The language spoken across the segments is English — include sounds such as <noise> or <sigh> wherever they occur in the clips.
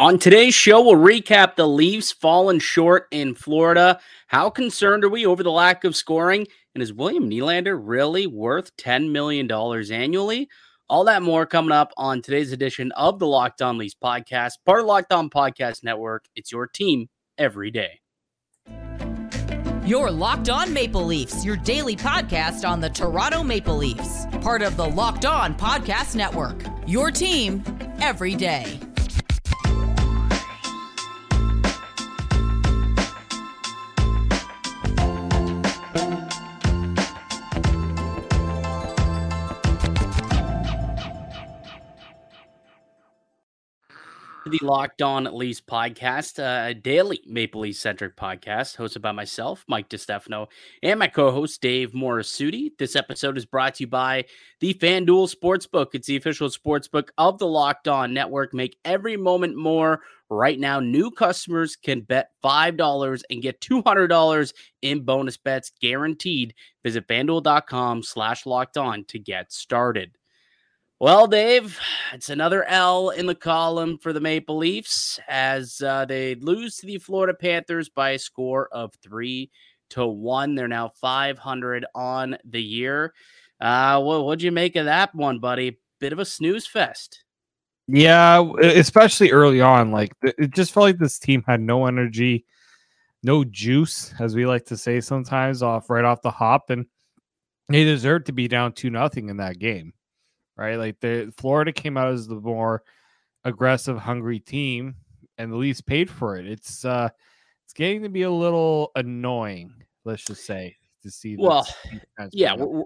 On today's show, we'll recap the Leafs falling short in Florida. How concerned are we over the lack of scoring? And is William Nylander really worth $10 million annually? All that more coming up on today's edition of the Locked On Leafs podcast, part of Locked On Podcast Network. It's your team every day. Your Locked On Maple Leafs, your daily podcast on the Toronto Maple Leafs, part of the Locked On Podcast Network. Your team every day. The Locked On Leafs podcast, uh, a daily Maple Leafs centric podcast hosted by myself, Mike DiStefano, and my co host, Dave Morassutti. This episode is brought to you by the FanDuel Sportsbook. It's the official sportsbook of the Locked On Network. Make every moment more. Right now, new customers can bet $5 and get $200 in bonus bets guaranteed. Visit fanduel.com slash locked on to get started. Well, Dave, it's another L in the column for the Maple Leafs as uh, they lose to the Florida Panthers by a score of three to one. They're now 500 on the year. Uh, well, what'd you make of that one, buddy? Bit of a snooze fest. Yeah, especially early on. Like it just felt like this team had no energy, no juice, as we like to say sometimes, off right off the hop, and they deserved to be down two nothing in that game right? Like the Florida came out as the more aggressive, hungry team, and the Leafs paid for it. It's uh, it's getting to be a little annoying. Let's just say to see. Well, yeah, we're,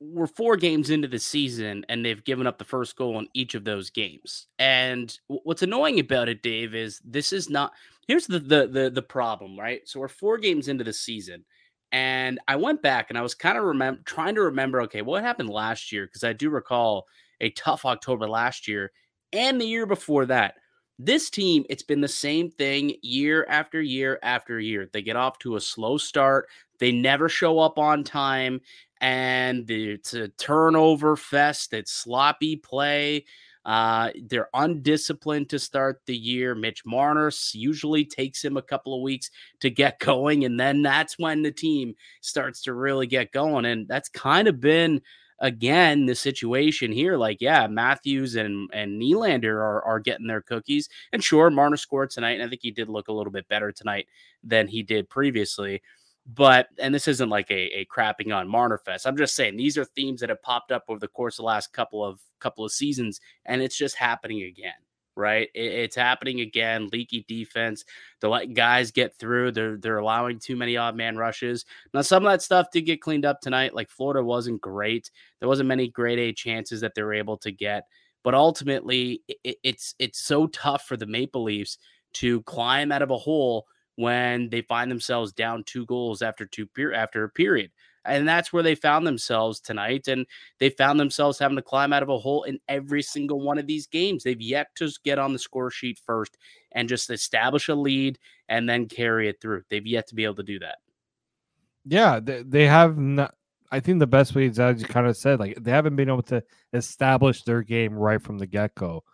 we're four games into the season, and they've given up the first goal in each of those games. And what's annoying about it, Dave, is this is not. Here's the the the, the problem, right? So we're four games into the season. And I went back and I was kind of remember trying to remember, okay, what happened last year? Because I do recall a tough October last year and the year before that. This team, it's been the same thing year after year after year. They get off to a slow start. They never show up on time. And it's a turnover fest. It's sloppy play. Uh, they're undisciplined to start the year. Mitch Marner usually takes him a couple of weeks to get <laughs> going, and then that's when the team starts to really get going. And that's kind of been again the situation here. Like, yeah, Matthews and and Nylander are, are getting their cookies. And sure, Marner scored tonight, and I think he did look a little bit better tonight than he did previously. But and this isn't like a, a crapping on Marner Fest. I'm just saying these are themes that have popped up over the course of the last couple of couple of seasons, and it's just happening again. Right, it, it's happening again. Leaky defense. They're guys get through. They're they're allowing too many odd man rushes. Now some of that stuff did get cleaned up tonight. Like Florida wasn't great. There wasn't many grade A chances that they were able to get. But ultimately, it, it's it's so tough for the Maple Leafs to climb out of a hole when they find themselves down two goals after two per- after a period. And that's where they found themselves tonight. And they found themselves having to climb out of a hole in every single one of these games. They've yet to get on the score sheet first and just establish a lead and then carry it through. They've yet to be able to do that. Yeah, they, have not. I think the best way is as you kind of said, like they haven't been able to establish their game right from the get go.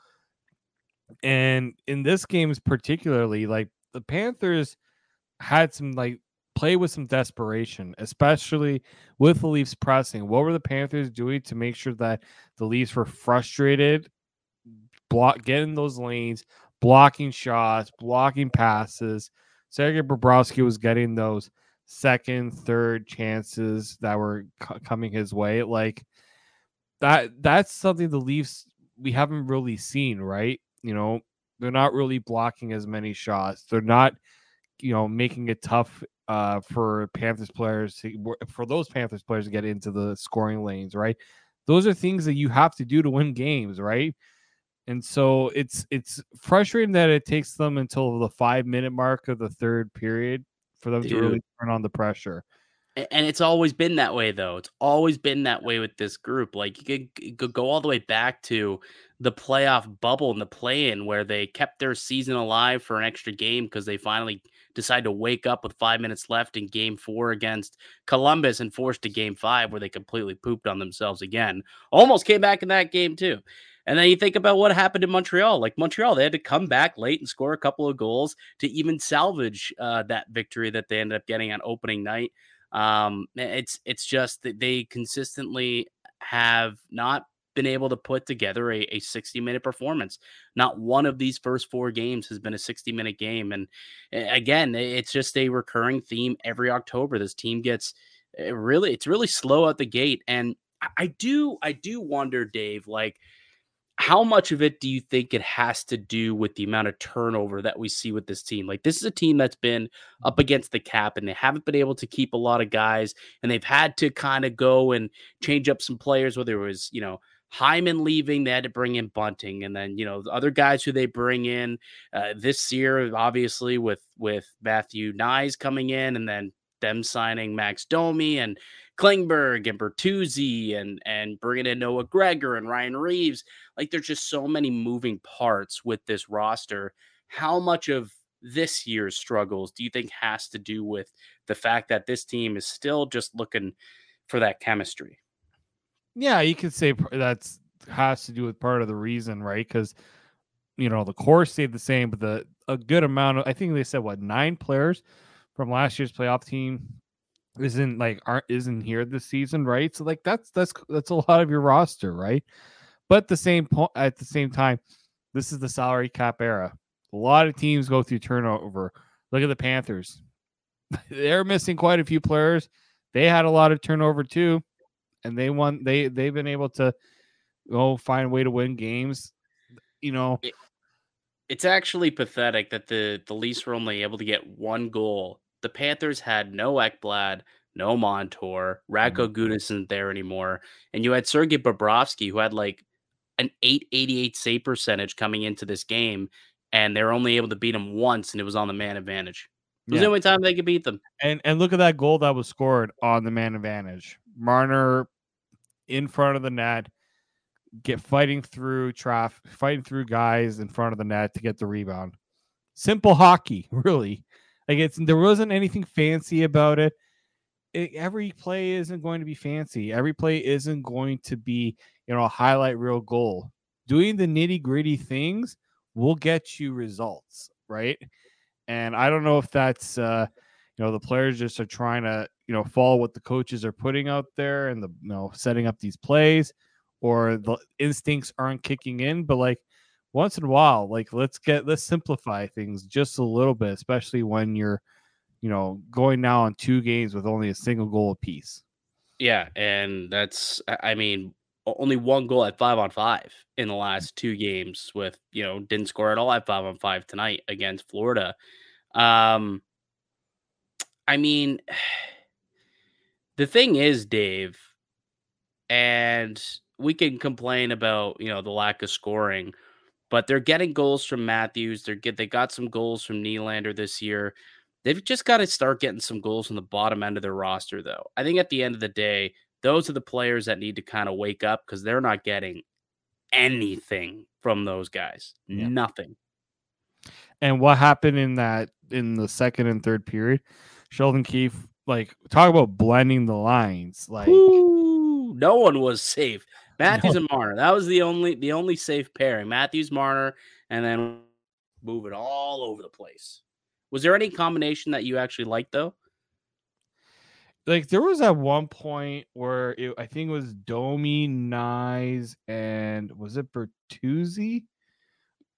And in this game's particularly, like the Panthers had some like play with some desperation, especially with the Leafs pressing. What were the Panthers doing to make sure that the Leafs were frustrated, block getting those lanes, blocking shots, blocking passes? Sergei Bobrovsky was getting those second, third chances that were c- coming his way. Like that, that's something the Leafs we haven't really seen, right? You know, they're not really blocking as many shots. They're not, you know, making it tough uh, for Panthers players to, for those Panthers players to get into the scoring lanes, right? Those are things that you have to do to win games, right? And so it's it's frustrating that it takes them until the five minute mark of the third period for them Dude. to really turn on the pressure. And it's always been that way, though. It's always been that way with this group. Like you could, go all the way back to the playoff bubble and the play in where they kept their season alive for an extra game because they finally decided to wake up with five minutes left in game four against Columbus and forced to game five where they completely pooped on themselves again. Almost came back in that game, too. And then you think about what happened in Montreal. Like Montreal, they had to come back late and score a couple of goals to even salvage uh, that victory that they ended up getting on opening night. Um, it's it's just that they consistently have not been able to put together a, a 60 minute performance. Not one of these first four games has been a 60 minute game. And again, it's just a recurring theme every October. This team gets it really, it's really slow out the gate. And I do, I do wonder, Dave, like, how much of it do you think it has to do with the amount of turnover that we see with this team? Like, this is a team that's been up against the cap and they haven't been able to keep a lot of guys, and they've had to kind of go and change up some players, whether it was, you know, Hyman leaving, they had to bring in Bunting, and then you know the other guys who they bring in uh, this year, obviously with with Matthew Knies coming in, and then them signing Max Domi and Klingberg and Bertuzzi and and bringing in Noah Gregor and Ryan Reaves. Like there's just so many moving parts with this roster. How much of this year's struggles do you think has to do with the fact that this team is still just looking for that chemistry? Yeah, you could say that's has to do with part of the reason, right? Because you know the core stayed the same, but the a good amount of I think they said what nine players from last year's playoff team isn't like aren't isn't here this season, right? So like that's that's that's a lot of your roster, right? But the same point at the same time, this is the salary cap era. A lot of teams go through turnover. Look at the Panthers. <laughs> They're missing quite a few players. They had a lot of turnover too, and they won. They they've been able to go find a way to win games. You know, it, it's actually pathetic that the the Leafs were only able to get one goal the Panthers had no Ekblad, no Montour, Radko mm-hmm. Isn't there anymore, and you had Sergei Bobrovsky who had like an 888 save percentage coming into this game, and they're only able to beat him once, and it was on the man advantage. It was yeah. the only time they could beat them. And and look at that goal that was scored on the man advantage. Marner in front of the net, get fighting through traffic, fighting through guys in front of the net to get the rebound. Simple hockey, <laughs> really. Like it's there wasn't anything fancy about it. it. Every play isn't going to be fancy. Every play isn't going to be you know a highlight reel goal. Doing the nitty gritty things will get you results, right? And I don't know if that's uh, you know the players just are trying to you know follow what the coaches are putting out there and the you know setting up these plays, or the instincts aren't kicking in. But like once in a while, like let's get let's simplify things just a little bit, especially when you're, you know, going now on two games with only a single goal apiece. Yeah, and that's I mean only one goal at five on five in the last two games. With you know didn't score at all at five on five tonight against Florida. Um, I mean, <sighs> the thing is, Dave, and we can complain about you know the lack of scoring but they're getting goals from Matthews. They're get they got some goals from Nylander this year. They've just got to start getting some goals from the bottom end of their roster, though. I think at the end of the day, those are the players that need to kind of wake up because they're not getting anything from those guys. Yeah. Nothing. And what happened in that in the second and third period? Sheldon Keefe, like talk about blending the lines. Like Ooh, no one was safe. Matthews and Marner. That was the only the only safe pairing. Matthews, Marner, and then move it all over the place. Was there any combination that you actually liked though? Like there was at one point where it, I think it was Domi, Knies, and was it Bertuzzi?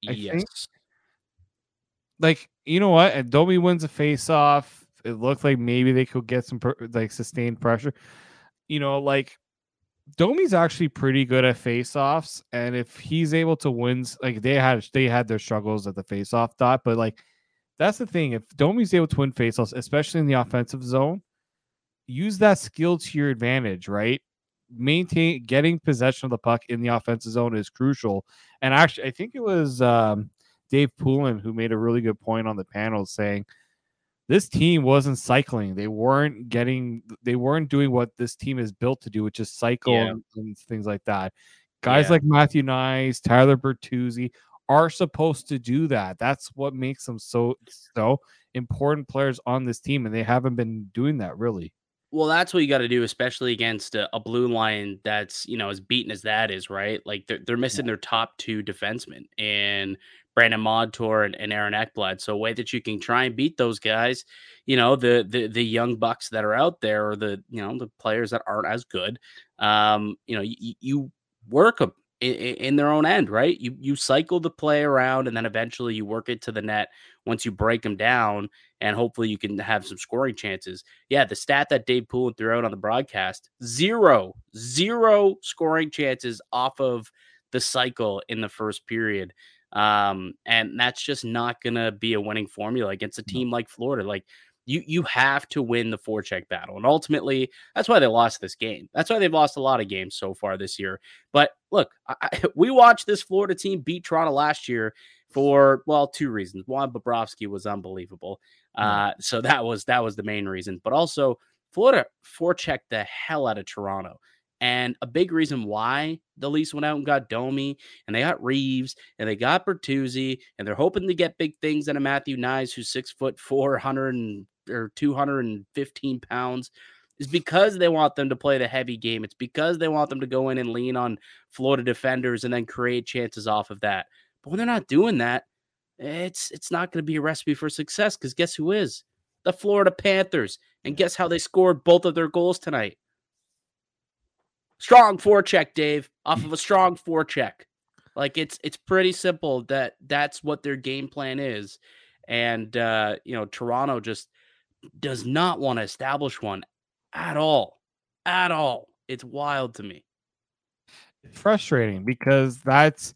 I yes. Think. Like you know what? And Domi wins a face off. It looked like maybe they could get some like sustained pressure. You know, like Domi's actually pretty good at face-offs, and if he's able to win, like they had they had their struggles at the face-off dot, but like that's the thing. If Domi's able to win face-offs, especially in the offensive zone, use that skill to your advantage, right? Maintain getting possession of the puck in the offensive zone is crucial. And actually, I think it was um, Dave Poulin who made a really good point on the panel saying this team wasn't cycling. They weren't getting, they weren't doing what this team is built to do, which is cycle yeah. and, and, things like that. Guys yeah. like Matthew Knies, Tyler Bertuzzi are supposed to do that. That's what makes them so so important players on this team, and they haven't been doing that really. Well, that's what you got to do, especially against a, a, blue line that's you know as beaten as that is, right? Like they're they're missing yeah. their top two defensemen and Brandon Montour and, and, Aaron Ekblad. So a way that you can try and beat those guys, you know, the the the young bucks that are out there, or the you know the players that aren't as good, um, you know, you, you work them in, in, their own end, right? You you cycle the play around, and then eventually you work it to the net once you break them down, and hopefully you can have some scoring chances. Yeah, the stat that Dave Poulin threw out on the broadcast: zero, zero scoring chances off of the cycle in the first period. Um, and that's just not gonna be a winning formula against a team like Florida. Like you you have to win the forecheck battle. And ultimately, that's why they lost this game. That's why they've lost a lot of games so far this year. But look, I, <laughs> we watched this Florida team beat Toronto last year for well, two reasons. One, Bobrovsky was unbelievable. Uh, so that was that was the main reason. But also, Florida forechecked the hell out of Toronto. And a big reason why the Leafs went out and got Domi and they got Reaves and they got Bertuzzi and they're hoping to get big things out of Matthew Knies, who's six foot four hundred and or 215 pounds is because they want them to play the heavy game. It's because they want them to go in and lean on Florida defenders and then create chances off of that. But when they're not doing that, it's it's not going to be a recipe for success because guess who is? The Florida Panthers. And guess how they scored both of their goals tonight? Strong forecheck, Dave, off of a strong forecheck. Like it's it's pretty simple that that's what their game plan is. And uh, you know, Toronto just does not want to establish one at all. At all. It's wild to me. It's frustrating because that's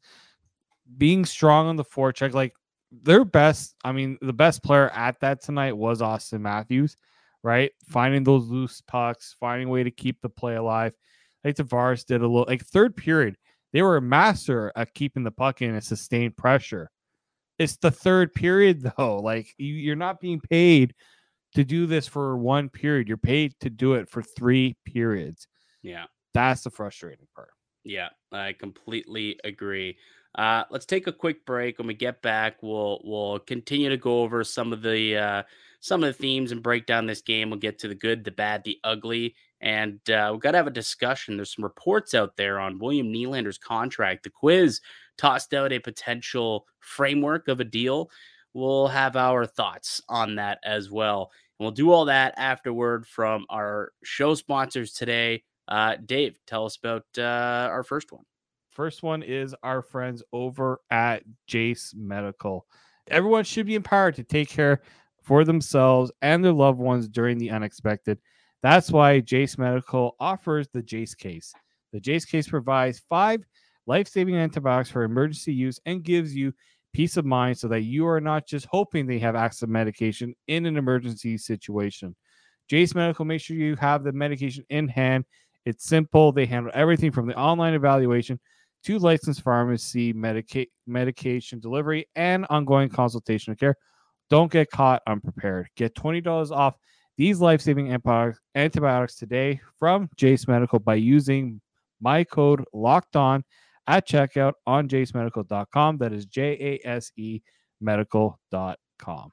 being strong on the forecheck. Like their best, I mean, the best player at that tonight was Auston Matthews, right? Finding those loose pucks, finding a way to keep the play alive. Like Tavares did a little like third period. They were a master at keeping the puck in a sustained pressure. It's the third period <laughs> though. Like you, you're not being paid to do this for one period. You're paid to do it for three periods. Yeah. That's the frustrating part. Yeah, I completely agree. Uh, let's take a quick break. When we get back, we'll we'll continue to go over some of the uh, some of the themes and break down this game. We'll get to the good, the bad, the ugly, and uh, we've got to have a discussion. There's some reports out there on William Nylander's contract. The quiz tossed out a potential framework of a deal. We'll have our thoughts on that as well. And we'll do all that afterward from our show sponsors today. Uh, Dave, tell us about uh, our first one. First one is our friends over at Jase Medical. Everyone should be empowered to take care for themselves and their loved ones during the unexpected. That's why Jase Medical offers the Jase case. The Jase case provides five life saving antibiotics for emergency use and gives you peace of mind so that you are not just hoping they have access to medication in an emergency situation. Jase Medical, make sure you have the medication in hand. It's simple. They handle everything from the online evaluation to licensed pharmacy medica- medication delivery and ongoing consultation care. Don't get caught unprepared. Get $20 off these life-saving antibiotics today from Jase Medical by using my code locked on at checkout on jasemedical.com. That is J A S E medical.com.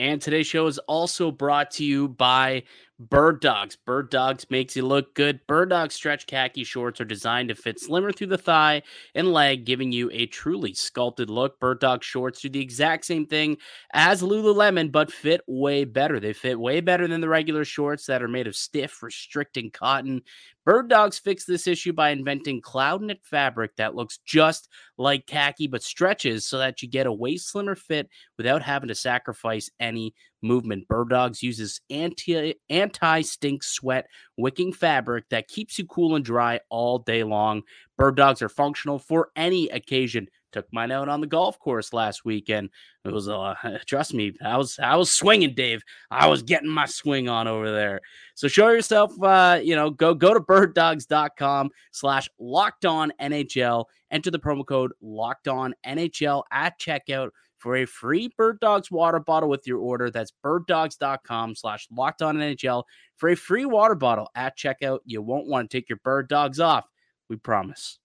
And today's show is also brought to you by Bird Dogs. Bird Dogs makes you look good. Bird Dogs stretch khaki shorts are designed to fit slimmer through the thigh and leg, giving you a truly sculpted look. Bird Dog shorts do the exact same thing as Lululemon, but fit way better. They fit way better than the regular shorts that are made of stiff, restricting cotton. Bird Dogs fixed this issue by inventing cloud knit fabric that looks just like khaki but stretches so that you get a way slimmer fit without having to sacrifice any movement. Bird Dogs uses anti anti stink sweat wicking fabric that keeps you cool and dry all day long. Bird Dogs are functional for any occasion. Took mine out on the golf course last weekend. It was uh, <laughs> trust me, I was I was swinging, Dave. I was getting my swing on over there. So show yourself. Uh, you know, go go to birddogs.com slash locked on NHL. Enter the promo code locked on NHL at checkout for a free Bird Dogs water bottle with your order. That's birddogs.com slash locked on NHL for a free water bottle at checkout. You won't want to take your bird dogs off. We promise.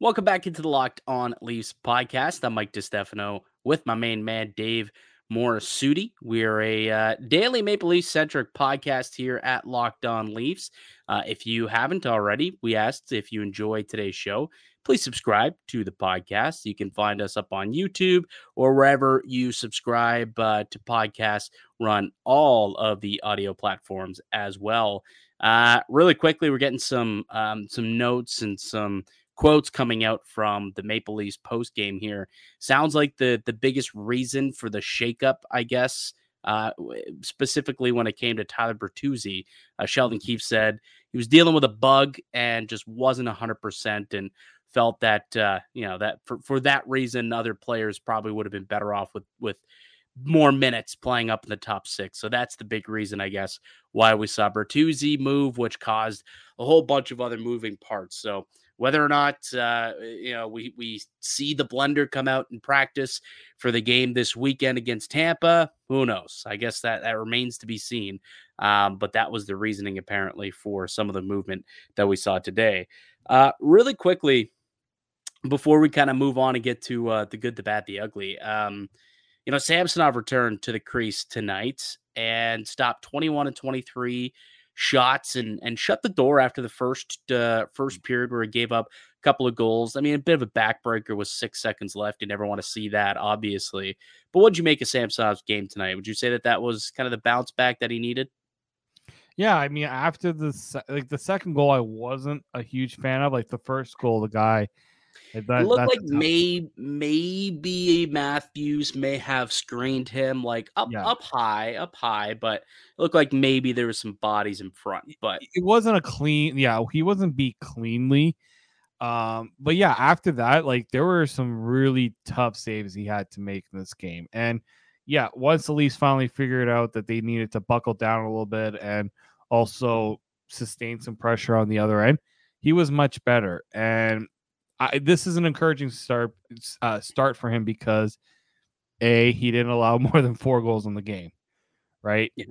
Welcome back into the Locked On Leafs podcast. I'm Mike DiStefano with my main man, Dave Morassutti. We're a uh, daily Maple Leaf centric podcast here at Locked On Leafs. Uh, if you haven't already, we asked if you enjoyed today's show, please subscribe to the podcast. You can find us up on YouTube or wherever you subscribe uh, to podcasts, run all of the audio platforms as well. Uh, really quickly, we're getting some um, some notes and some quotes coming out from the Maple Leafs post game here. Sounds like the the biggest reason for the shakeup, I guess, uh, specifically when it came to Tyler Bertuzzi. Uh, Sheldon mm-hmm. Keefe said he was dealing with a bug and just wasn't 100% and felt that, uh, you know, that for, for that reason, other players probably would have been better off with, with, more minutes playing up in the top six. So that's the big reason, I guess, why we saw Bertuzzi move, which caused a whole bunch of other moving parts. So whether or not uh, you know we we see the blender come out in practice for the game this weekend against Tampa, who knows? I guess that that remains to be seen. Um, but that was the reasoning apparently for some of the movement that we saw today. Uh, really quickly, before we kind of move on and get to uh, the good, the bad, the ugly. Um, you know, Samsonov returned to the crease tonight and stopped 21 and 23 shots and and shut the door after the first uh, first mm. period where he gave up a couple of goals. I mean, a bit of a backbreaker with six seconds left. You never want to see that, obviously. But what'd you make of Samsonov's game tonight? Would you say that that was kind of the bounce back that he needed? Yeah, I mean, after the like the second goal, I wasn't a huge fan of. Like the first goal, the guy that, it looked like may, maybe Matthews may have screened him like up yeah. up high, up high, but it looked like maybe there was some bodies in front. But it wasn't a clean. Yeah, he wasn't beat cleanly. Um, but yeah, after that, like there were some really tough saves he had to make in this game. And yeah, once the Leafs finally figured out that they needed to buckle down a little bit and also sustain some pressure on the other end, he was much better. And I, this is an encouraging start uh, start for him because a he didn't allow <laughs> more than four goals in the game, right? Yeah.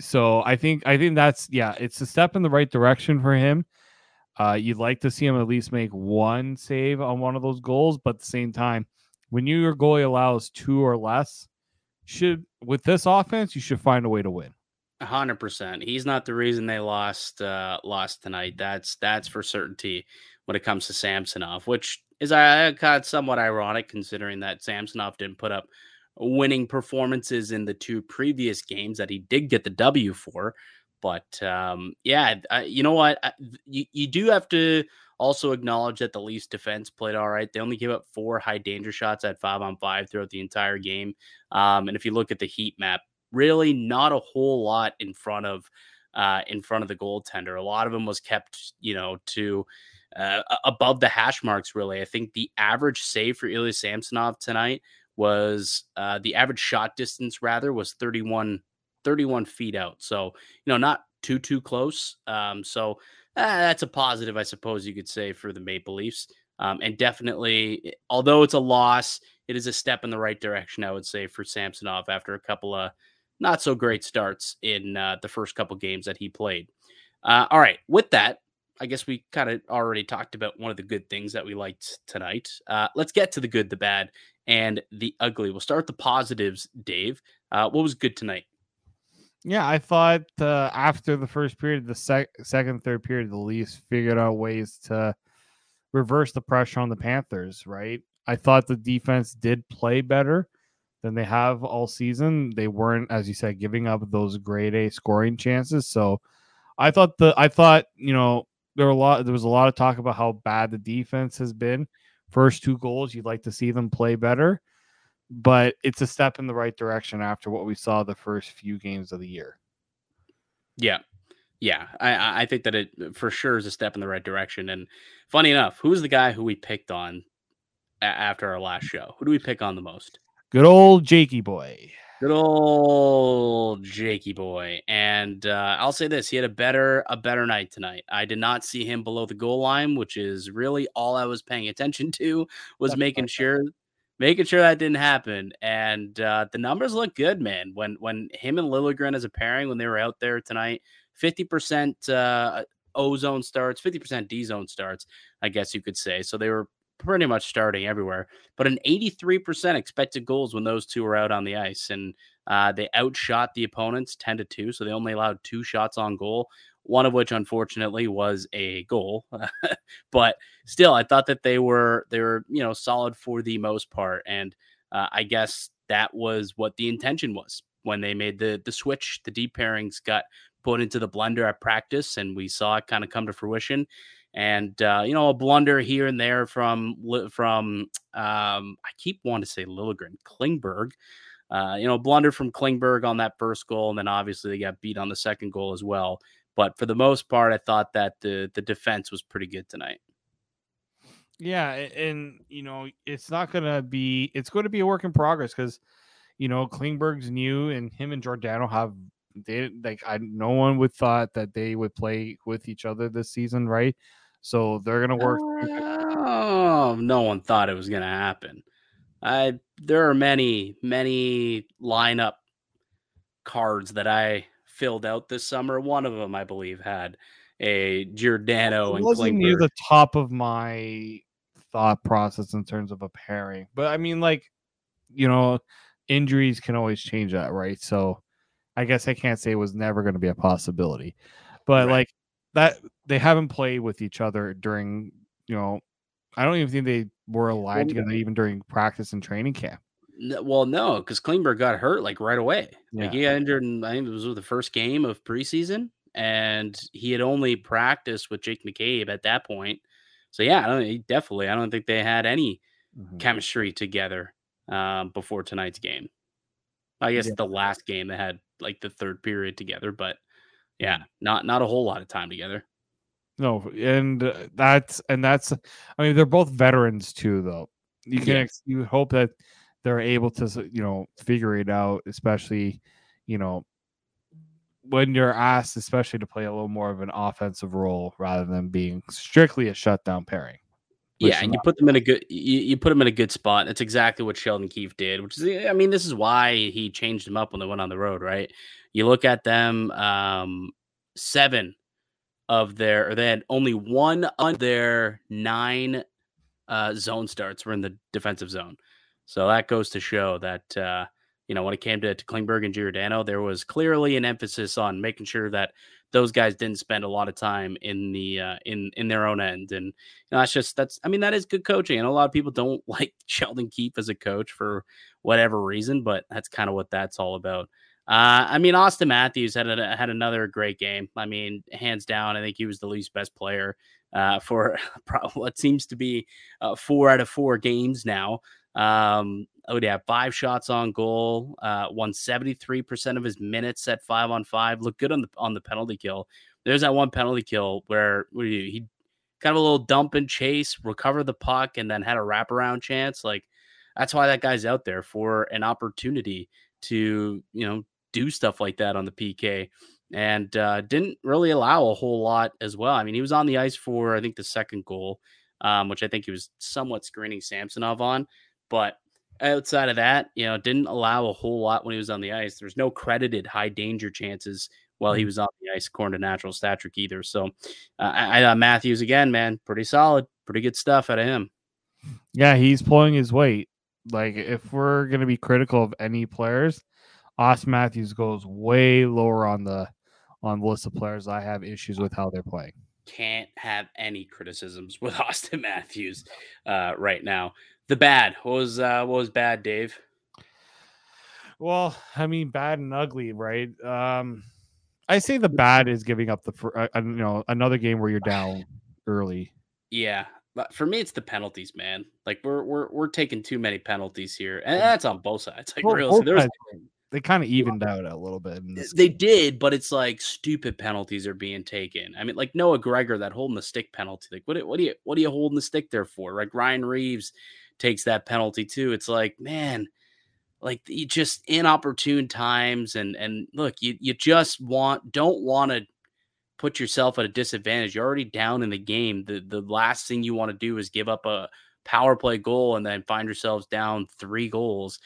So I think I think that's yeah, it's a step in the right direction for him. Uh, you'd like to see him at least make one save on one of those goals, but at the same time, when your goalie allows two or less, should with this offense, you should find a way to win. hundred percent. He's not the reason they lost uh lost tonight. That's that's for certainty when it comes to Samsonov, which is uh, kind of somewhat ironic considering that Samsonov didn't put up winning performances in the two previous games that he did get the W for. But um, yeah, uh, you know what? You, you do have to also acknowledge that the Leafs defense played all right. They only gave up four high danger shots at five on five throughout the entire game. Um, and if you look at the heat map, really not a whole lot in front of uh, in front of the goaltender. A lot of them was kept, you know, to uh, above the hash marks, really. I think the average save for Ilya Samsonov tonight was uh, the average shot distance, rather, was 31, 31 feet out. So, you know, not too, too close. Um, so uh, that's a positive, I suppose you could say, for the Maple Leafs. Um, and definitely, eh, although it's a loss, it is a step in the right direction, I would say, for Samsonov after a couple of not so great starts in uh, the first couple games that he played. Uh, all right, with that, I guess we kind of already talked about one of the good things that we liked tonight. Uh, let's get to the good, the bad, and the ugly. We'll start with the positives, Dave. Uh, what was good tonight? Yeah, I thought uh, after the first period, the sec- second, third period, the Leafs figured out ways to reverse the pressure on the Panthers, right? I thought the defense did play better than they have all season. They weren't, as you said, giving up those grade A scoring chances. So I thought the I thought, you know, there were a lot there was a lot of talk about how bad the defense has been. First two goals, you'd like to see them play better, but it's a step in the right direction after what we saw the first few games of the year. Yeah. Yeah, I, I think that it for sure is a step in the right direction. And funny enough, who's the guy who we picked on after our last show? Who do we pick on the most? Good old Jakey boy. Good old Jakey boy. And uh, I'll say this: he had a better a better night tonight. I did not see him below the goal line, which is really all I was paying attention to was That's making sure making sure that didn't happen. And uh, the numbers look good, man. When when him and Liljegren as a pairing when they were out there tonight, fifty percent uh, O zone starts, fifty percent D zone starts, I guess you could say. So they were pretty much starting everywhere, but an 83% expected goals when those two were out on the ice. And uh, they outshot the opponents 10 to 2. So they only allowed two shots on goal, one of which unfortunately was a goal. <laughs> but still, I thought that they were they were, you know, solid for the most part. And uh, I guess that was what the intention was when they made the the switch. The deep pairings got put into the blender at practice, and we saw it kind of come to fruition and uh, you know a blunder here and there from from um, I keep wanting to say Liljegren Klingberg. Uh, you know, a blunder from Klingberg on that first goal, and then obviously they got beat on the second goal as well. But for the most part, I thought that the the defense was pretty good tonight. Yeah, and you know, it's not gonna be it's going to be a work in progress because you know Klingberg's new, and him and Giordano have they like I no one would thought that they would play with each other this season, right? So they're gonna work. Oh, no one thought it was gonna happen. I there are many, many lineup cards that I filled out this summer. One of them, I believe, had a Giordano it and wasn't Klingberg. near the top of my thought process in terms of a pairing, but I mean, like, you know, injuries can always change that, right? So, I guess I can't say it was never going to be a possibility, but right. like that they haven't played with each other during you know I don't even think they were aligned together even during practice and training camp. well, no, because Klingberg got hurt like right away. Yeah. Like he got injured, in, I think it was the first game of preseason, and he had only practiced with Jake McCabe at that point. So yeah, I don't definitely. I don't think they had any mm-hmm. chemistry together um, before tonight's game. I guess yeah. the last game they had like the third period together, but yeah, not not a whole lot of time together. No, and that's and that's. I mean, they're both veterans too, though. You can yes. you hope that they're able to you know figure it out, especially you know when you're asked, especially to play a little more of an offensive role rather than being strictly a shutdown pairing. Yeah, and you put them in a good you, you put them in a good spot. That's exactly what Sheldon Keefe did, which is I mean, this is why he changed them up when they went on the road, right? You look at them, um, seven of their, or they had only one of their nine uh, zone starts were in the defensive zone. So that goes to show that, uh, you know, when it came to, to Klingberg and Giordano, there was clearly an emphasis on making sure that those guys didn't spend a lot of time in the uh, in in their own end, and you know, that's just that's I mean that is good coaching, and a lot of people don't <laughs> like Sheldon Keefe as a coach for whatever reason, but that's kind of what that's all about. Uh, I mean, Auston Matthews had a, had another great game. I mean, hands down, I think he was the least best player uh, for <laughs> what seems to be uh, four out of four games now. Um, oh yeah, five shots on goal. Uh, won seventy three percent of his minutes at five on five. Looked good on the on the penalty kill. There's that one penalty kill where he kind of a little dump and chase, recover the puck, and then had a wraparound chance. Like that's why that guy's out there for an opportunity to you know do stuff like that on the PK and uh, didn't really allow a whole lot as well. I mean, he was on the ice for, I think, the second goal, um, which I think he was somewhat screening Samsonov on. But outside of that, you know, didn't allow a whole lot when he was on the ice. There's no credited high danger chances while he mm. was on the ice, according to Natural Stat Trick either. So uh, I, I Matthews again, man, pretty solid, pretty good stuff out of him. Yeah, he's pulling his weight. Like if we're gonna be critical of any players, Auston Matthews goes way lower on the on the list of players I have issues with how they're playing. Can't have any criticisms <laughs> with Auston Matthews uh, right now. The bad. What was uh, what was bad, Dave? Well, I mean, bad and ugly, right? Um, I say the bad is giving up the uh, you know another game where you're <sighs> down early. Yeah, but for me, it's the penalties, man. Like we're we're we're taking too many penalties here, and that's on both sides. Like both, real, there's they kind of evened out a little bit. they game. did, but it's like stupid penalties are being taken. I mean, like Noah Gregor, that holding the stick penalty. Like, what, what do you what are you holding the stick there for? Like Ryan Reaves takes that penalty too. It's like, man, like you just inopportune times, and and look, you you just want don't want to put yourself at a disadvantage. You're already down in the game. The the last thing you want to do is give up a power play goal and then find yourselves down three goals.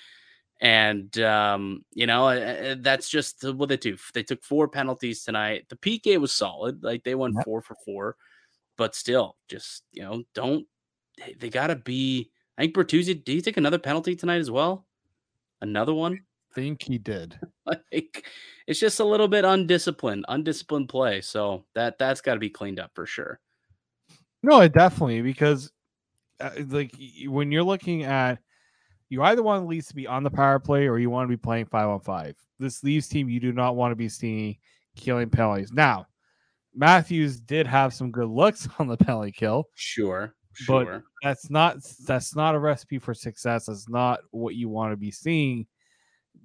And um, you know that's just what they do. They took four penalties tonight. The PK was solid, like they won yep. four for four, but still, just you know, don't they, they got to be. I think Bertuzzi. Do you take another penalty tonight as well? Another one? I think he did. <laughs> like it's just a little bit undisciplined, undisciplined play. So that that's got to be cleaned up for sure. No, it definitely because uh, like when you're looking at you either want the Leafs to be on the power play or you want to be playing five on five. This Leafs team, you do not want to be seeing killing penalties. Now, Matthews did have some good looks <laughs> on the penalty kill. Sure. Sure. But that's not that's not a recipe for success. That's not what you want to be seeing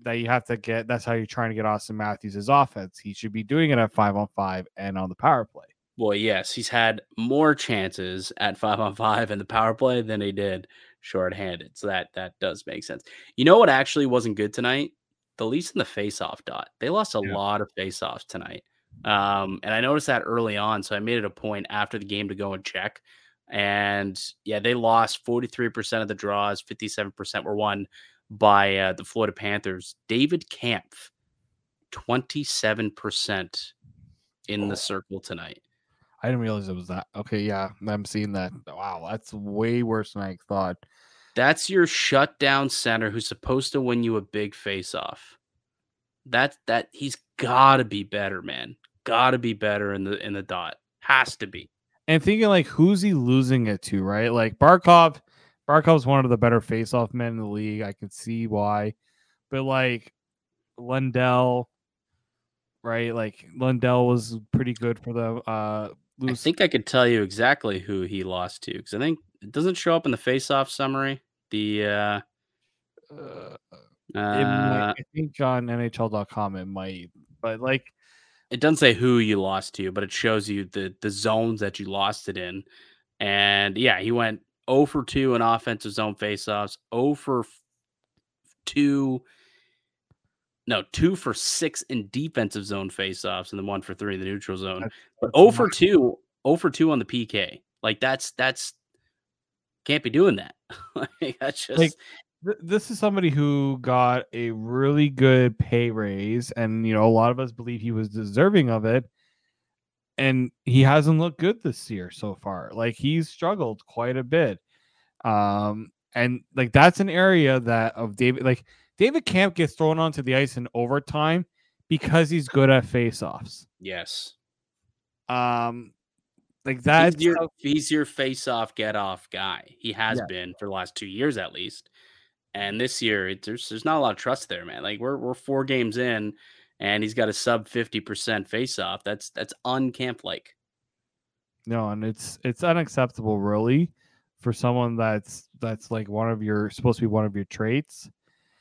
that you have to get. That's how you're trying to get Auston Matthews his offense. He should be doing it at five on five and on the power play. Well, yes, he's had more chances at five on five in the power play than he did shorthanded. So that that does make sense. You know what actually wasn't good tonight? The Leafs in the face-off dot. They lost a yeah. lot of face-offs tonight. Um, and I noticed that early on, so I made it a point after the game to go and check. And yeah, they lost 43% of the draws, 57% were won by uh, the Florida Panthers. David Kampf, 27% in oh. the circle tonight. I didn't realize it was that. Okay, yeah, I'm seeing that. Wow, that's way worse than I thought. That's your shutdown center who's supposed to win you a big face off. That that he's got to be better, man. Got to be better in the in the dot. Has to be. And thinking like who's he losing it to, right? Like Barkov Barkov's one of the better face-off men in the league. I can see why, but like Lundell, right? Like Lundell was pretty good for the. Uh, I think I could tell you exactly who he lost to because I think it doesn't show up in the face-off summary. The uh, uh, might, I think on NHL.com it might, but like it doesn't say who you lost to, but it shows you the the zones that you lost it in. And yeah, he went 0 for 2 in offensive zone faceoffs, 0 for 2 no, 2 for 6 in defensive zone faceoffs and then 1 for 3 in the neutral zone. That's, but 0 for 2, 0 for 2 on the PK. Like that's that's can't be doing that. <laughs> like, that's just like this is somebody who got a really good pay raise and you know a lot of us believe he was deserving of it and he hasn't looked good this year so far. Like he's struggled quite a bit. Um, and like that's an area that of David, like David Kampf gets thrown onto the ice in overtime because he's good at faceoffs. Yes. Um, like that's he's your, he's your face-off, get-off guy. He has yeah. been for the last two years at least. And this year, it, there's there's not a lot of trust there, man. Like we're we're four games in, and he's got a sub 50% face off. That's that's uncamp like. No, and it's it's unacceptable really for someone that's that's like one of your supposed to be one of your traits.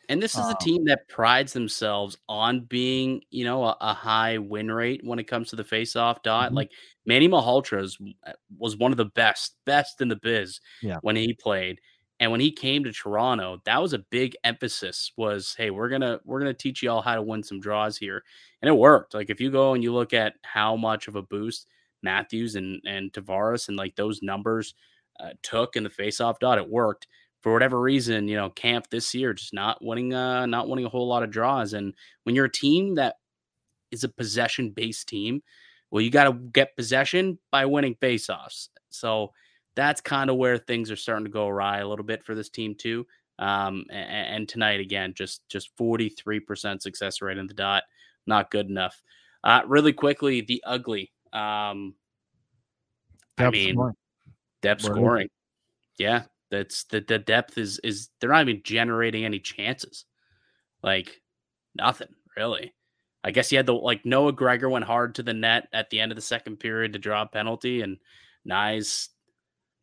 And this is a team that prides themselves on being, you know, a, a high win rate when it comes to the face-off dot. Mm-hmm. Like Manny Malhotra uh, was one of the best, best in the biz yeah. when he played. And when he came to Toronto, that was a big emphasis was, hey, we're gonna we're gonna teach you all how to win some draws here. And it worked. Like if you go and you look at how much of a boost Matthews and and Tavares and like those numbers uh, took in the faceoff dot, it worked. For whatever reason, you know, Kampf this year just not winning uh not winning a whole lot of draws. And when you're a team that is a possession based team, well, you got to get possession by winning faceoffs. So that's kind of where things are starting to go awry a little bit for this team too. Um, and, and, tonight again, just just 43% success rate in the dot, not good enough. Uh, really quickly, the ugly. Um, depth I mean, scoring. depth scoring. Yeah, that's the the depth is is they're not even generating any chances, like nothing really. I guess he had the like Noah Gregor went hard to the net at the end of the second period to draw a penalty, and Knies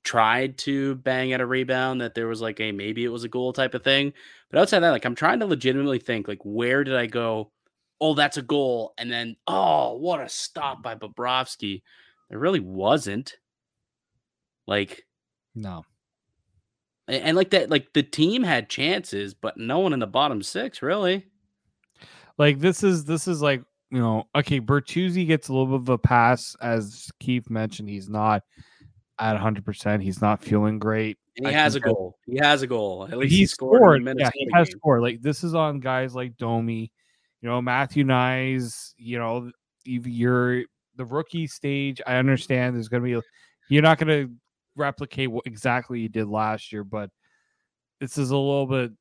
tried to bang at a rebound that there was like a maybe it was a goal type of thing. But outside that, like I'm trying to legitimately think like where did I go? Oh, that's a goal, and then oh, what a stop by Bobrovsky. There really wasn't. Like, no. And, and like that, like the team had chances, but no one in the bottom six really. Like this is this is like you know okay, Bertuzzi gets a little bit of a pass as Keefe mentioned. He's not at 100%. He's not feeling great. And he I has a goal. He has a goal. At least he, he scored. yeah, he has game. scored. Like this is on guys like Domi, you know, Matthew Knies, you know, you're the rookie stage. I understand there's going to be, you're not going to replicate what exactly he did last year, but this is a little bit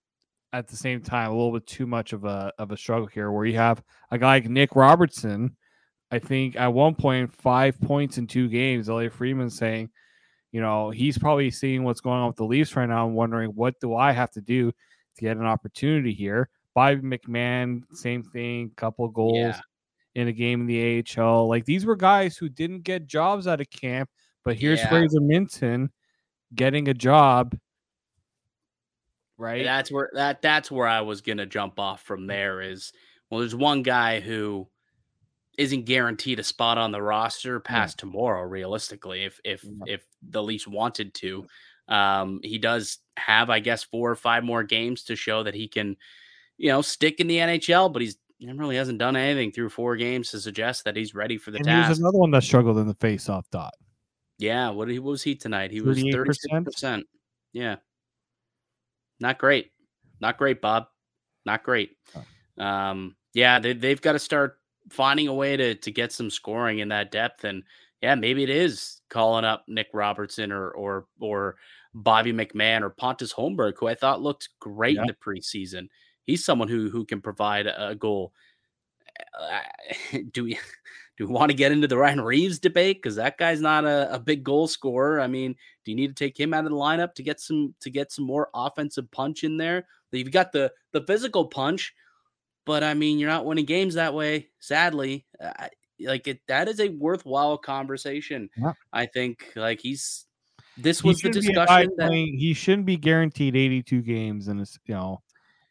at the same time a little bit too much of a of a struggle here where you have a guy like Nick Robertson. I think at one point five points in two games. Elliotte Friedman saying, you know, he's probably seeing what's going on with the Leafs right now and wondering what do I have to do to get an opportunity here. Bobby McMann, same thing, couple goals yeah. in a game in the AHL. Like these were guys who didn't get jobs out of camp, but here's yeah. Fraser Minten getting a job right? That's where that that's where I was gonna jump off from there. Is well, there's one guy who isn't guaranteed a spot on the roster past yeah. tomorrow. Realistically, if if yeah. if the Leafs wanted to, um, he does have, I guess, four or five more games to show that he can, you know, stick in the NHL. But he's he really hasn't done anything through four games to suggest that he's ready for the and task. There's another one that struggled in the face-off dot. Yeah, what, what was he tonight? He was thirty six percent. Yeah, not great. Not great, Bob. Not great. Oh. Um, yeah, they, they've got to start finding a way to to get some scoring in that depth. And yeah, maybe it is calling up Nick Robertson or or or Bobby McMann or Pontus Holmberg, who I thought looked great yeah. in the preseason. He's someone who who can provide a goal. Uh, <laughs> do we do we want to get into the Ryan Reaves debate? Because that guy's not a, a, big goal scorer. I mean, do you need to take him out of the lineup to get some to get some more offensive punch in there? You've got the the physical punch, but I mean, you're not winning games that way. Sadly, uh, like it, that is a worthwhile conversation. Yeah. I think like he's this was he the discussion that playing, he shouldn't be guaranteed 82 games in you know,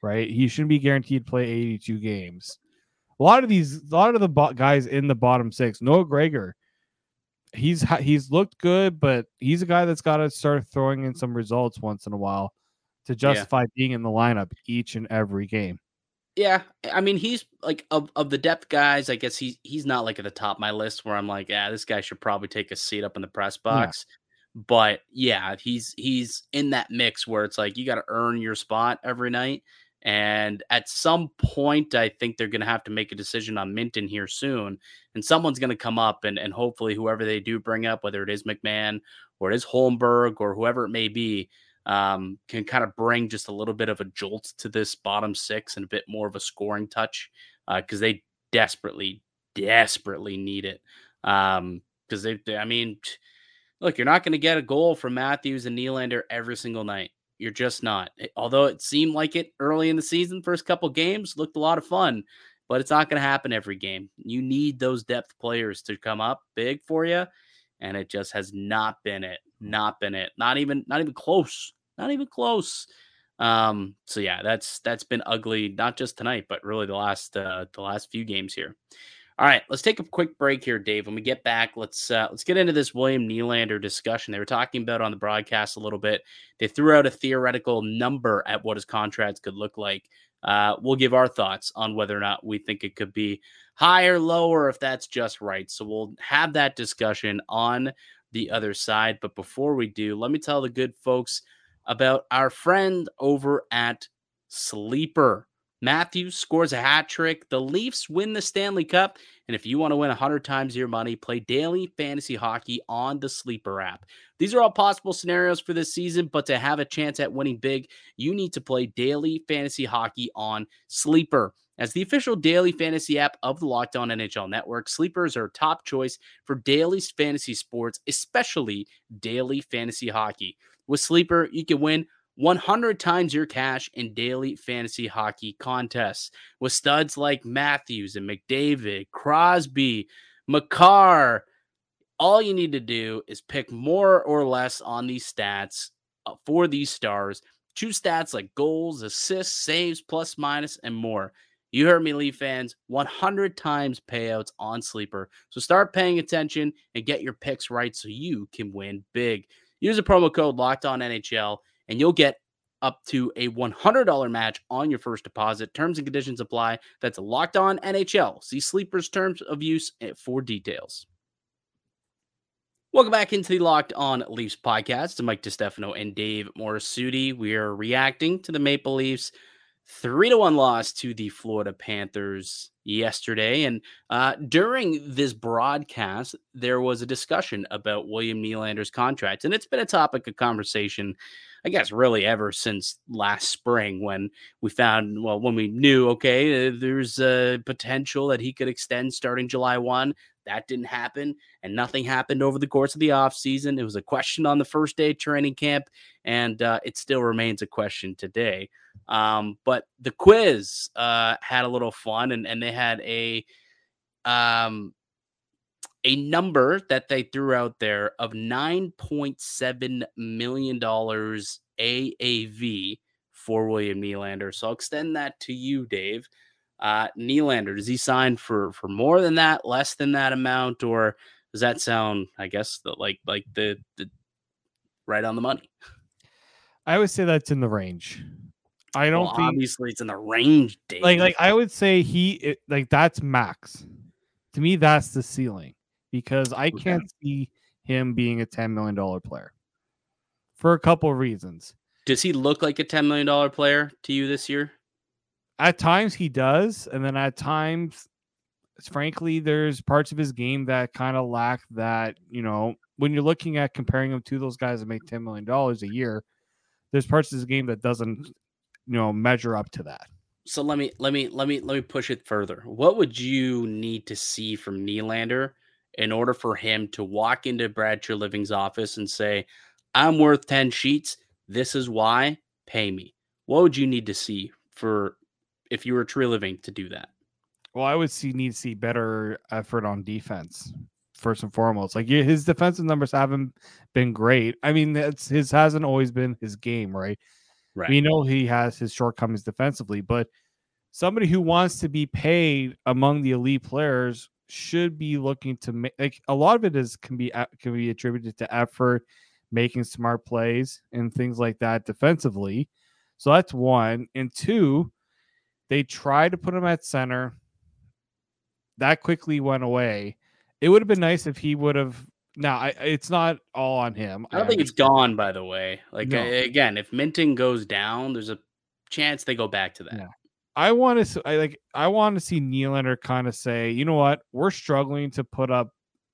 right? He shouldn't be guaranteed to play 82 games a lot of these, a lot of the bo- guys in the bottom six, Noah Gregor, he's he's looked good, but he's a guy that's got to start throwing in some results once in a while to justify yeah. being in the lineup each and every game. Yeah, I mean he's like of, of the depth guys. I guess he's he's not like at the top of my list where I'm like, yeah, this guy should probably take a seat up in the press box. Yeah. But yeah, he's he's in that mix where it's like you got to earn your spot every night. And at some point, I think they're going to have to make a decision on Minten here soon. And someone's going to come up, and, and hopefully, whoever they do bring up, whether it is McMann or it is Holmberg or whoever it may be, um, can kind of bring just a little bit of a jolt to this bottom six and a bit more of a scoring touch because uh, they desperately, desperately need it. Um, because they, they, I mean, look, you're not going to get a goal from Matthews and Nylander every single night. You're just not. Eh, although it seemed like it early in the season, first couple games looked a lot of fun, but it's not going to happen every game. You need those depth players to come up big for you, and it just has not been it. Not been it. Not even not even close. Not even close. Um, so yeah, that's that's been ugly, not just tonight, but really the last uh the last few games here. All right, let's take a quick break here, Dave. When we get back, let's uh, let's get into this William Nylander discussion. They were talking about on the broadcast a little bit. They threw out a theoretical number at what his contracts could look like. Uh, we'll give our thoughts on whether or not we think it could be higher, lower, if that's just right. So we'll have that discussion on the other side. But before we do, let me tell the good folks about our friend over at Sleeper. Matthews scores a hat trick. The Leafs win the Stanley Cup. And if you want to win 100 times your money, play daily fantasy hockey on the Sleeper app. These are all possible scenarios for this season, but to have a chance at winning big, you need to play daily fantasy hockey on Sleeper. As the official daily fantasy app of the Locked On NHL Network, Sleepers are top choice for daily fantasy sports, especially daily fantasy hockey. With Sleeper, you can win 100 times your cash in daily fantasy hockey contests with studs like Matthews and McDavid, Crosby, Makar. All you need to do is pick more or less on these stats uh, for these stars. Choose stats like goals, assists, saves, plus, minus, and more. You heard me, Leaf fans. 100 times payouts on Sleeper. So start paying attention and get your picks right so you can win big. Use the promo code Locked On NHL and you'll get up to a $100 match on your first deposit. Terms and conditions apply. That's locked on NHL. See Sleeper's terms of use for details. Welcome back into the Locked On Leafs podcast. To Mike DiStefano and Dave Morassutti. We are reacting to the Maple Leafs three to one loss to the Florida Panthers yesterday. And uh, during this broadcast, there was a discussion about William Nylander's contract, and it's been a topic of conversation. I guess really ever since last spring when we found, well, when we knew, okay, uh, there's a potential that he could extend starting July 1. That didn't happen, and nothing happened over the course of the offseason. It was a question on the first day training camp, and uh, it still remains a question today. Um, but the quiz uh, had a little fun, and, and they had a um, a number that they threw out there of nine point seven million dollars AAV for William Nylander. So I'll extend that to you, Dave. Uh, Nylander, does he sign for for more than that, less than that amount, or does that sound, I guess, the, like like the the right on the money? I would say that's in the range. I don't well, think obviously it's in the range. Dave. like like I would say he it, like that's max. To me, that's the ceiling because I can't see him being a ten million dollar player for a couple of reasons. does he look like a ten million dollar player to you this year? At times he does, and then at times, frankly, there's parts of his game that kind of lack that. You know, when you're looking at comparing him to those guys that make ten million dollars a year, there's parts of his game that doesn't, you know, measure up to that. So let me let me let me let me push it further. What would you need to see from Nylander in order for him to walk into Brad Treliving's office and say, "I'm worth ten sheets. This is why. Pay me." What would you need to see for if you were Treliving to do that? Well, I would see need to see better effort on defense first and foremost. Like his defensive numbers haven't been great. I mean, that's his hasn't always been his game, right? Right. We know he has his shortcomings defensively, but somebody who wants to be paid among the elite players should be looking to make like a lot of it is can be can be attributed to effort, making smart plays and things like that defensively. So that's one. And two, they tried to put him at center. That quickly went away. It would have been nice if he would have. Now, I, it's not all on him. I don't think it's gone. By the way, like No. again, if Minten goes down, there's a chance they go back to that. I want to I like I want to see Nylander kind of say, you know what, we're struggling to put up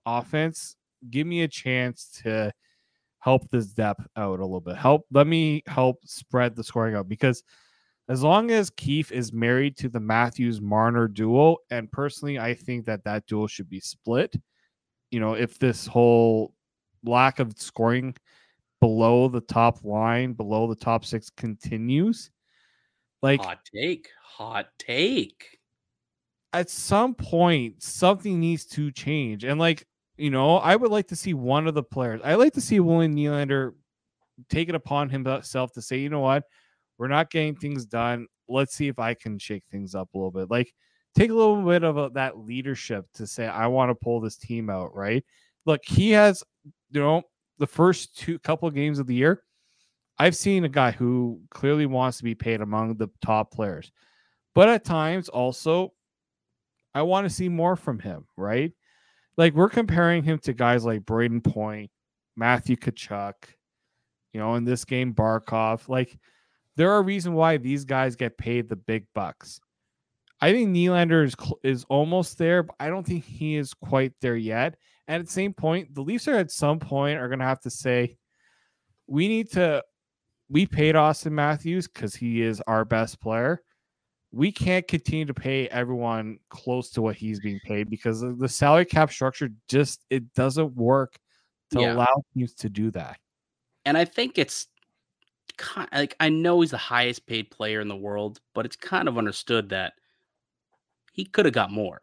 offense. Give me a chance to help this depth out a little bit. Help let me help spread the scoring out because as long as Keefe is married to the Matthews Marner duo, and personally, I think that that duo should be split. You know, if this whole lack of scoring below the top line, below the top six continues, like Hot take. Hot take. at some point something needs to change. And like, you know, I would like to see one of the players. I like to see William Nylander take it upon himself to say, you know what, we're not getting things done. Let's see if I can shake things up a little bit. Like, take a little bit of a, that leadership to say, I want to pull this team out, right? Look, he has, you know, the first two couple games of the year, I've seen a guy who clearly wants to be paid among the top players. But at times also, I want to see more from him, right? Like we're comparing him to guys like Brayden Point, Matthew Tkachuk, you know, in this game, Barkov. Like there are reasons why these guys get paid the big bucks. I think Nylander is is almost there, but I don't think he is quite there yet. And at the same point, the Leafs are at some point are going to have to say, we need to. We paid Auston Matthews because he is our best player we can't continue to pay everyone close to what he's being paid because the salary cap structure just it doesn't work to Yeah. allow teams to do that. and I think it's kind like I know he's the highest paid player in the world, but it's kind of understood that he could have got more,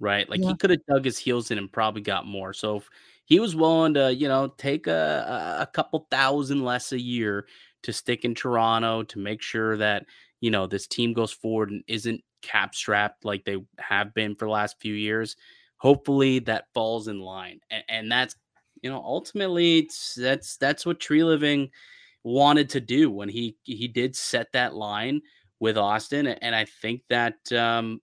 right? Like Yeah. he could have dug his heels in and probably got more. So if he was willing to, you know, take a a couple thousand less a year to stick in Toronto to make sure that you know this team goes forward and isn't cap strapped like they have been for the last few years. Hopefully that falls in line, and, and that's you know ultimately that's that's what Treliving wanted to do when he he did set that line with Auston, and I think that um,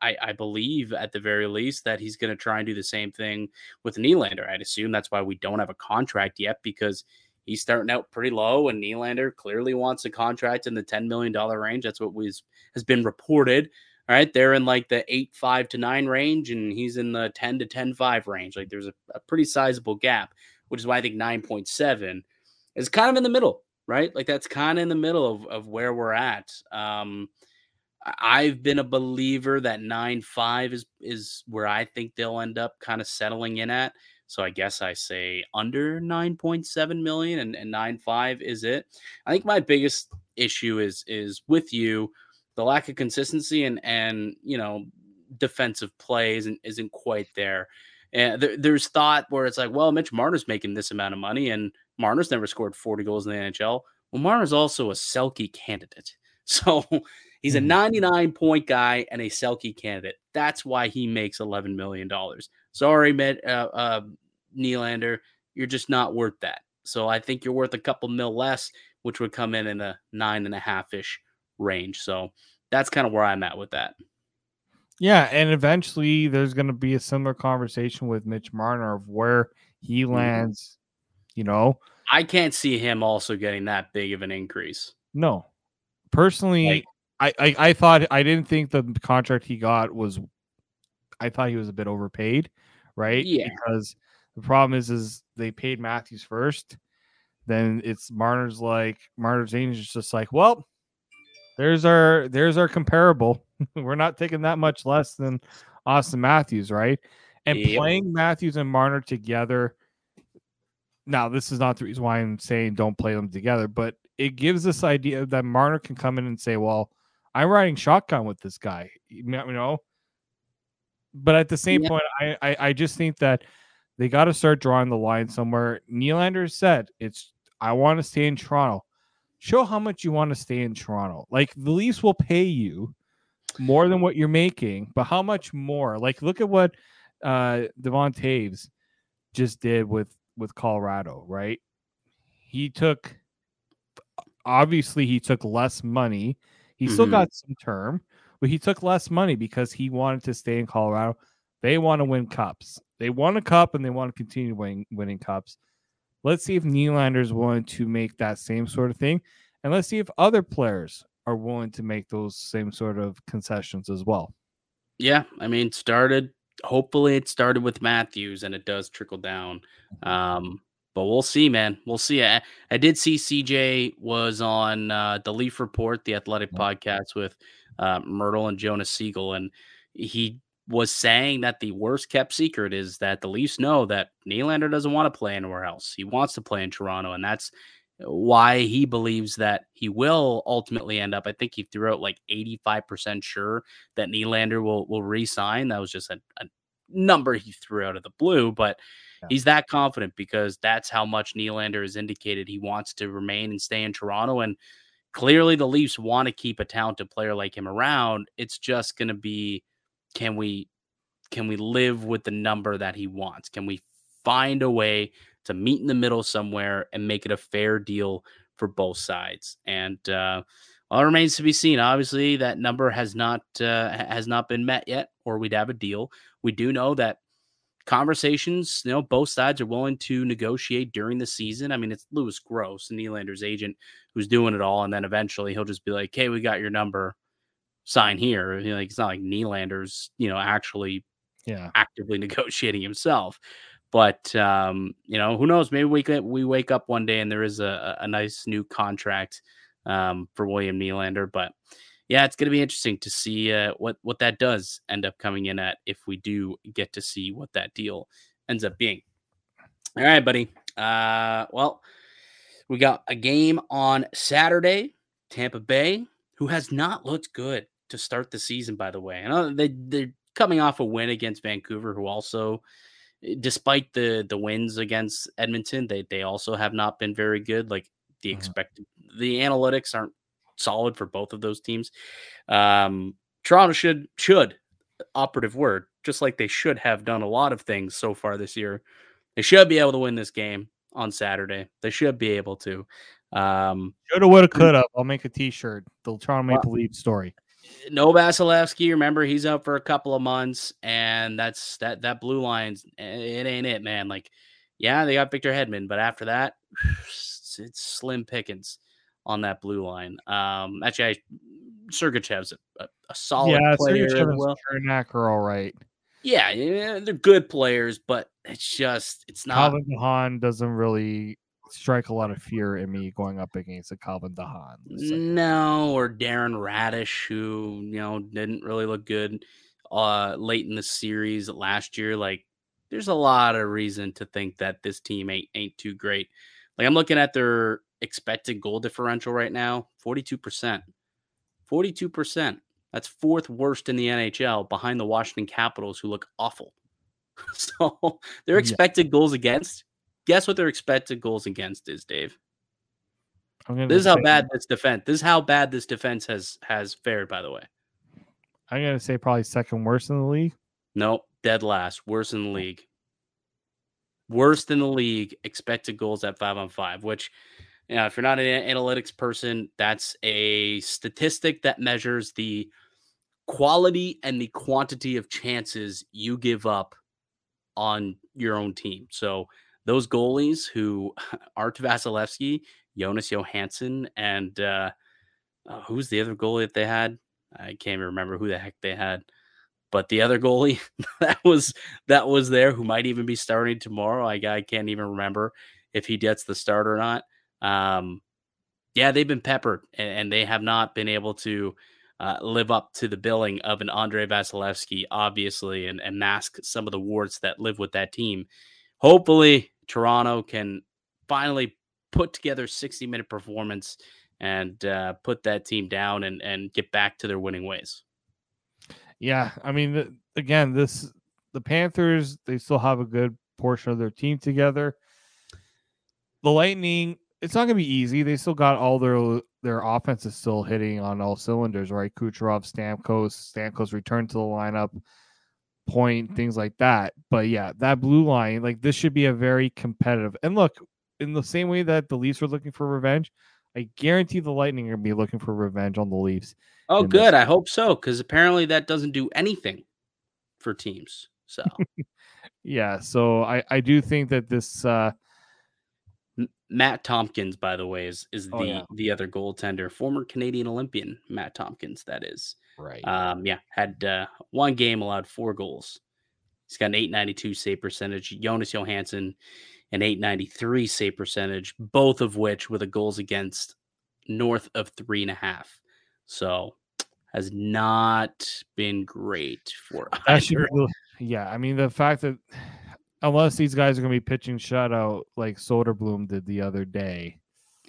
I, I believe at the very least that he's going to try and do the same thing with Nylander. I'd assume that's why we don't have a contract yet because he's starting out pretty low, and Nylander clearly wants a contract in the $10 million range. That's what was has been reported. All right, they're in like the eight five to nine range, and he's in the 10 to 10 5 range. Like there's a, a pretty sizable gap, which is why I think 9.7 is kind of in the middle, right? Like that's kind of in the middle of, of where we're at. Um, I've been a believer that nine five is is where I think they'll end up kind of settling in at. So I guess I say under 9.7 million and, and 9.5 is it. I think my biggest issue is is with you, the lack of consistency and and you know defensive play isn't isn't quite there. And there, there's thought where it's like, well, Mitch Marner's making this amount of money, and Marner's never scored 40 goals in the NHL. Well, Marner's also a Selke candidate. <laughs> So he's a mm-hmm. 99 point guy and a Selke candidate. That's why he makes $11 million. Sorry, Med, uh, uh, Nylander, you're just not worth that. So I think you're worth a couple mil less, which would come in in a nine and a half ish range. So that's kind of where I'm at with that. Yeah, and eventually there's going to be a similar conversation with Mitch Marner of where he mm-hmm. lands. You know, I can't see him also getting that big of an increase. No, personally, like, I, I I thought I didn't think the contract he got was. I thought he was a bit overpaid right? Yeah. Because the problem is, is they paid Matthews first. Then it's Marner's like Marner's agent is just like, well, there's our there's our comparable. <laughs> We're not taking that much less than Auston Matthews, right? And yep. playing Matthews and Marner together. Now, this is not the reason why I'm saying don't play them together, but it gives this idea that Marner can come in and say, "Well, I'm riding shotgun with this guy." You know, but at the same yeah. point, I, I, I just think that they got to start drawing the line somewhere. Nylander said, "It's I want to stay in Toronto. Show how much you want to stay in Toronto. Like the Leafs will pay you more than what you're making, but how much more? Like look at what uh Devon Toews just did with with Colorado, right? He took obviously he took less money. He mm-hmm. still got some term, but he took less money because he wanted to stay in Colorado. They want to win cups. They won a cup and they want to continue winning, winning cups. Let's see if Nylander is willing to make that same sort of thing. And let's see if other players are willing to make those same sort of concessions as well. Yeah. I mean, started, hopefully it started with Matthews and it does trickle down. Um, but we'll see, man. We'll see. I, I did see CJ was on uh, the Leaf Report, the athletic yeah. podcast with uh, Mirtle and Jonas Siegel, and he was saying that the worst kept secret is that the Leafs know that Nylander doesn't want to play anywhere else. He wants to play in Toronto, and that's why he believes that he will ultimately end up. I think he threw out like 85% sure that Nylander will will resign. That was just a, a number he threw out of the blue, but yeah. he's that confident because that's how much Nylander has indicated he wants to remain and stay in Toronto. And clearly the Leafs want to keep a talented player like him around. It's just going to be can we can we live with the number that he wants? Can we find a way to meet in the middle somewhere and make it a fair deal for both sides? And uh, all remains to be seen. Obviously, that number has not uh, has not been met yet, or we'd have a deal. We do know that conversations, you know, both sides are willing to negotiate during the season. I mean, it's Lewis Gross, Nylander's agent, who's doing it all, and then eventually he'll just be like, "Hey, we got your number, sign here." You know, like it's not like Nylander's, you know, actually, yeah, actively <laughs> negotiating himself. But um, you know, who knows? Maybe we we wake up one day and there is a, a nice new contract um, for William Nylander, but yeah, it's going to be interesting to see uh, what what that does end up coming in at if we do get to see what that deal ends up being. All right, buddy. Uh, well, we got a game on Saturday. Tampa Bay, who has not looked good to start the season, by the way. Know they they're coming off a win against Vancouver, who also, eh, despite the the wins against Edmonton, they they also have not been very good. Like the mm-hmm. the analytics aren't solid for both of those teams. Um, Toronto should should operative word, just like they should have done a lot of things so far this year. They should be able to win this game on Saturday. They should be able to. Um, Shoulda, woulda, coulda. I'll make a T-shirt. The Toronto Maple well, Leafs story. No Vasilevskiy. Remember, he's out for a couple of months, and that's that. That blue lines. It ain't it, man. Like Yeah, they got Victor Hedman, but after that, <sighs> it's slim pickings on that blue line. Um, actually, I, Sergachev's a, a, a solid yeah, player. Sergachev well. and Cernak are all right. Yeah, yeah, they're good players, but it's just it's not. Calvin de Haan doesn't really strike a lot of fear in me going up against a Calvin de Haan. No, or Darren Raddysh, who you know didn't really look good uh late in the series last year. Like, there's a lot of reason to think that this team ain't ain't too great. Like, I'm looking at their expected goal differential right now, 42 percent. 42 percent. That's fourth worst in the NHL behind the Washington Capitals, who look awful. <laughs> so their expected yeah. goals against. Guess what their expected goals against is, Dave? This is how bad this defense. This is how bad this defense has has fared. By the way, I'm gonna say probably second worst in the league. Nope, dead last, worst in the league. Worst in the league. Expected goals at five on five, which you know, if you're not an analytics person, that's a statistic that measures the quality and the quantity of chances you give up on your own team. So those goalies who <laughs> Art Vasilevskiy, Jonas Johansson, and uh, uh, who's the other goalie that they had? I can't even remember who the heck they had. But the other goalie <laughs> that was that was there, who might even be starting tomorrow, I, I can't even remember if he gets the start or not. Um, yeah, they've been peppered, and, and they have not been able to uh, live up to the billing of an Andrei Vasilevskiy, obviously, and, and mask some of the warts that live with that team. Hopefully, Toronto can finally put together 60 minute performance and uh, put that team down and, and get back to their winning ways. Yeah, I mean, again, this the Panthers they still have a good portion of their team together. The Lightning, it's not going to be easy. They still got all their their offense is still hitting on all cylinders, right? Kucherov, Stamkos, Stamkos return to the lineup, point, things like that. But yeah, that blue line, like this should be a very competitive. And look, in the same way that the Leafs were looking for revenge, I guarantee the Lightning are gonna be looking for revenge on the Leafs. Oh, good. This. I hope so, because apparently that doesn't do anything for teams. So <laughs> yeah, so I I do think that this uh Matt Tomkins, by the way, is is oh, the yeah. the other goaltender, former Canadian Olympian Matt Tomkins. That is right. Um, yeah, had uh, one game, allowed four goals. He's got an 892 save percentage. Jonas Johansson, an 893 save percentage, both of which with a goals against north of three and a half. So has not been great for either. yeah, I mean the fact that unless these guys are going to be pitching shutout like Soderblom did the other day.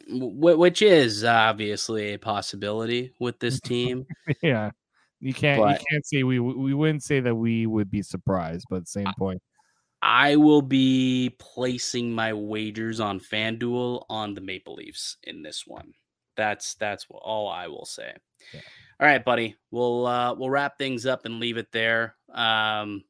Which is obviously a possibility with this <laughs> team. yeah, you can't but you can't say we we wouldn't say that we would be surprised, but same point. I will be placing my wagers on FanDuel on the Maple Leafs in this one. That's that's all I will say. Yeah. All right, buddy. We'll uh, we'll wrap things up and leave it there. Um,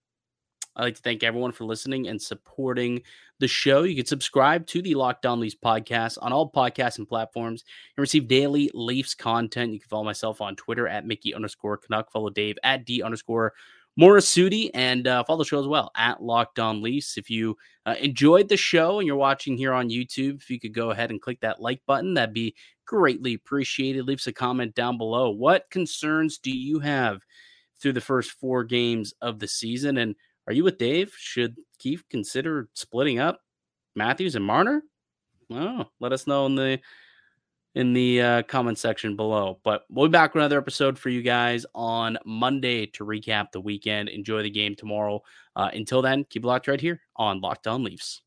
I'd like to thank everyone for listening and supporting the show. You can subscribe to the Locked On Leafs podcast on all podcasts and platforms and receive daily Leafs content. You can follow myself on Twitter at Mickey underscore Canuck. Follow Dave at D underscore Morassutti and uh, follow the show as well at Locked On Leafs. If you uh, enjoyed the show and you're watching here on YouTube, if you could go ahead and click that like button, that'd be greatly appreciated. Leave us a comment down below. What concerns do you have through the first four games of the season? And are you with Dave? Should Keefe consider splitting up Matthews and Marner? Oh, let us know in the in the uh, comment section below. But we'll be back with another episode for you guys on Monday to recap the weekend. Enjoy the game tomorrow. Uh, until then, keep locked right here on Locked On Leafs.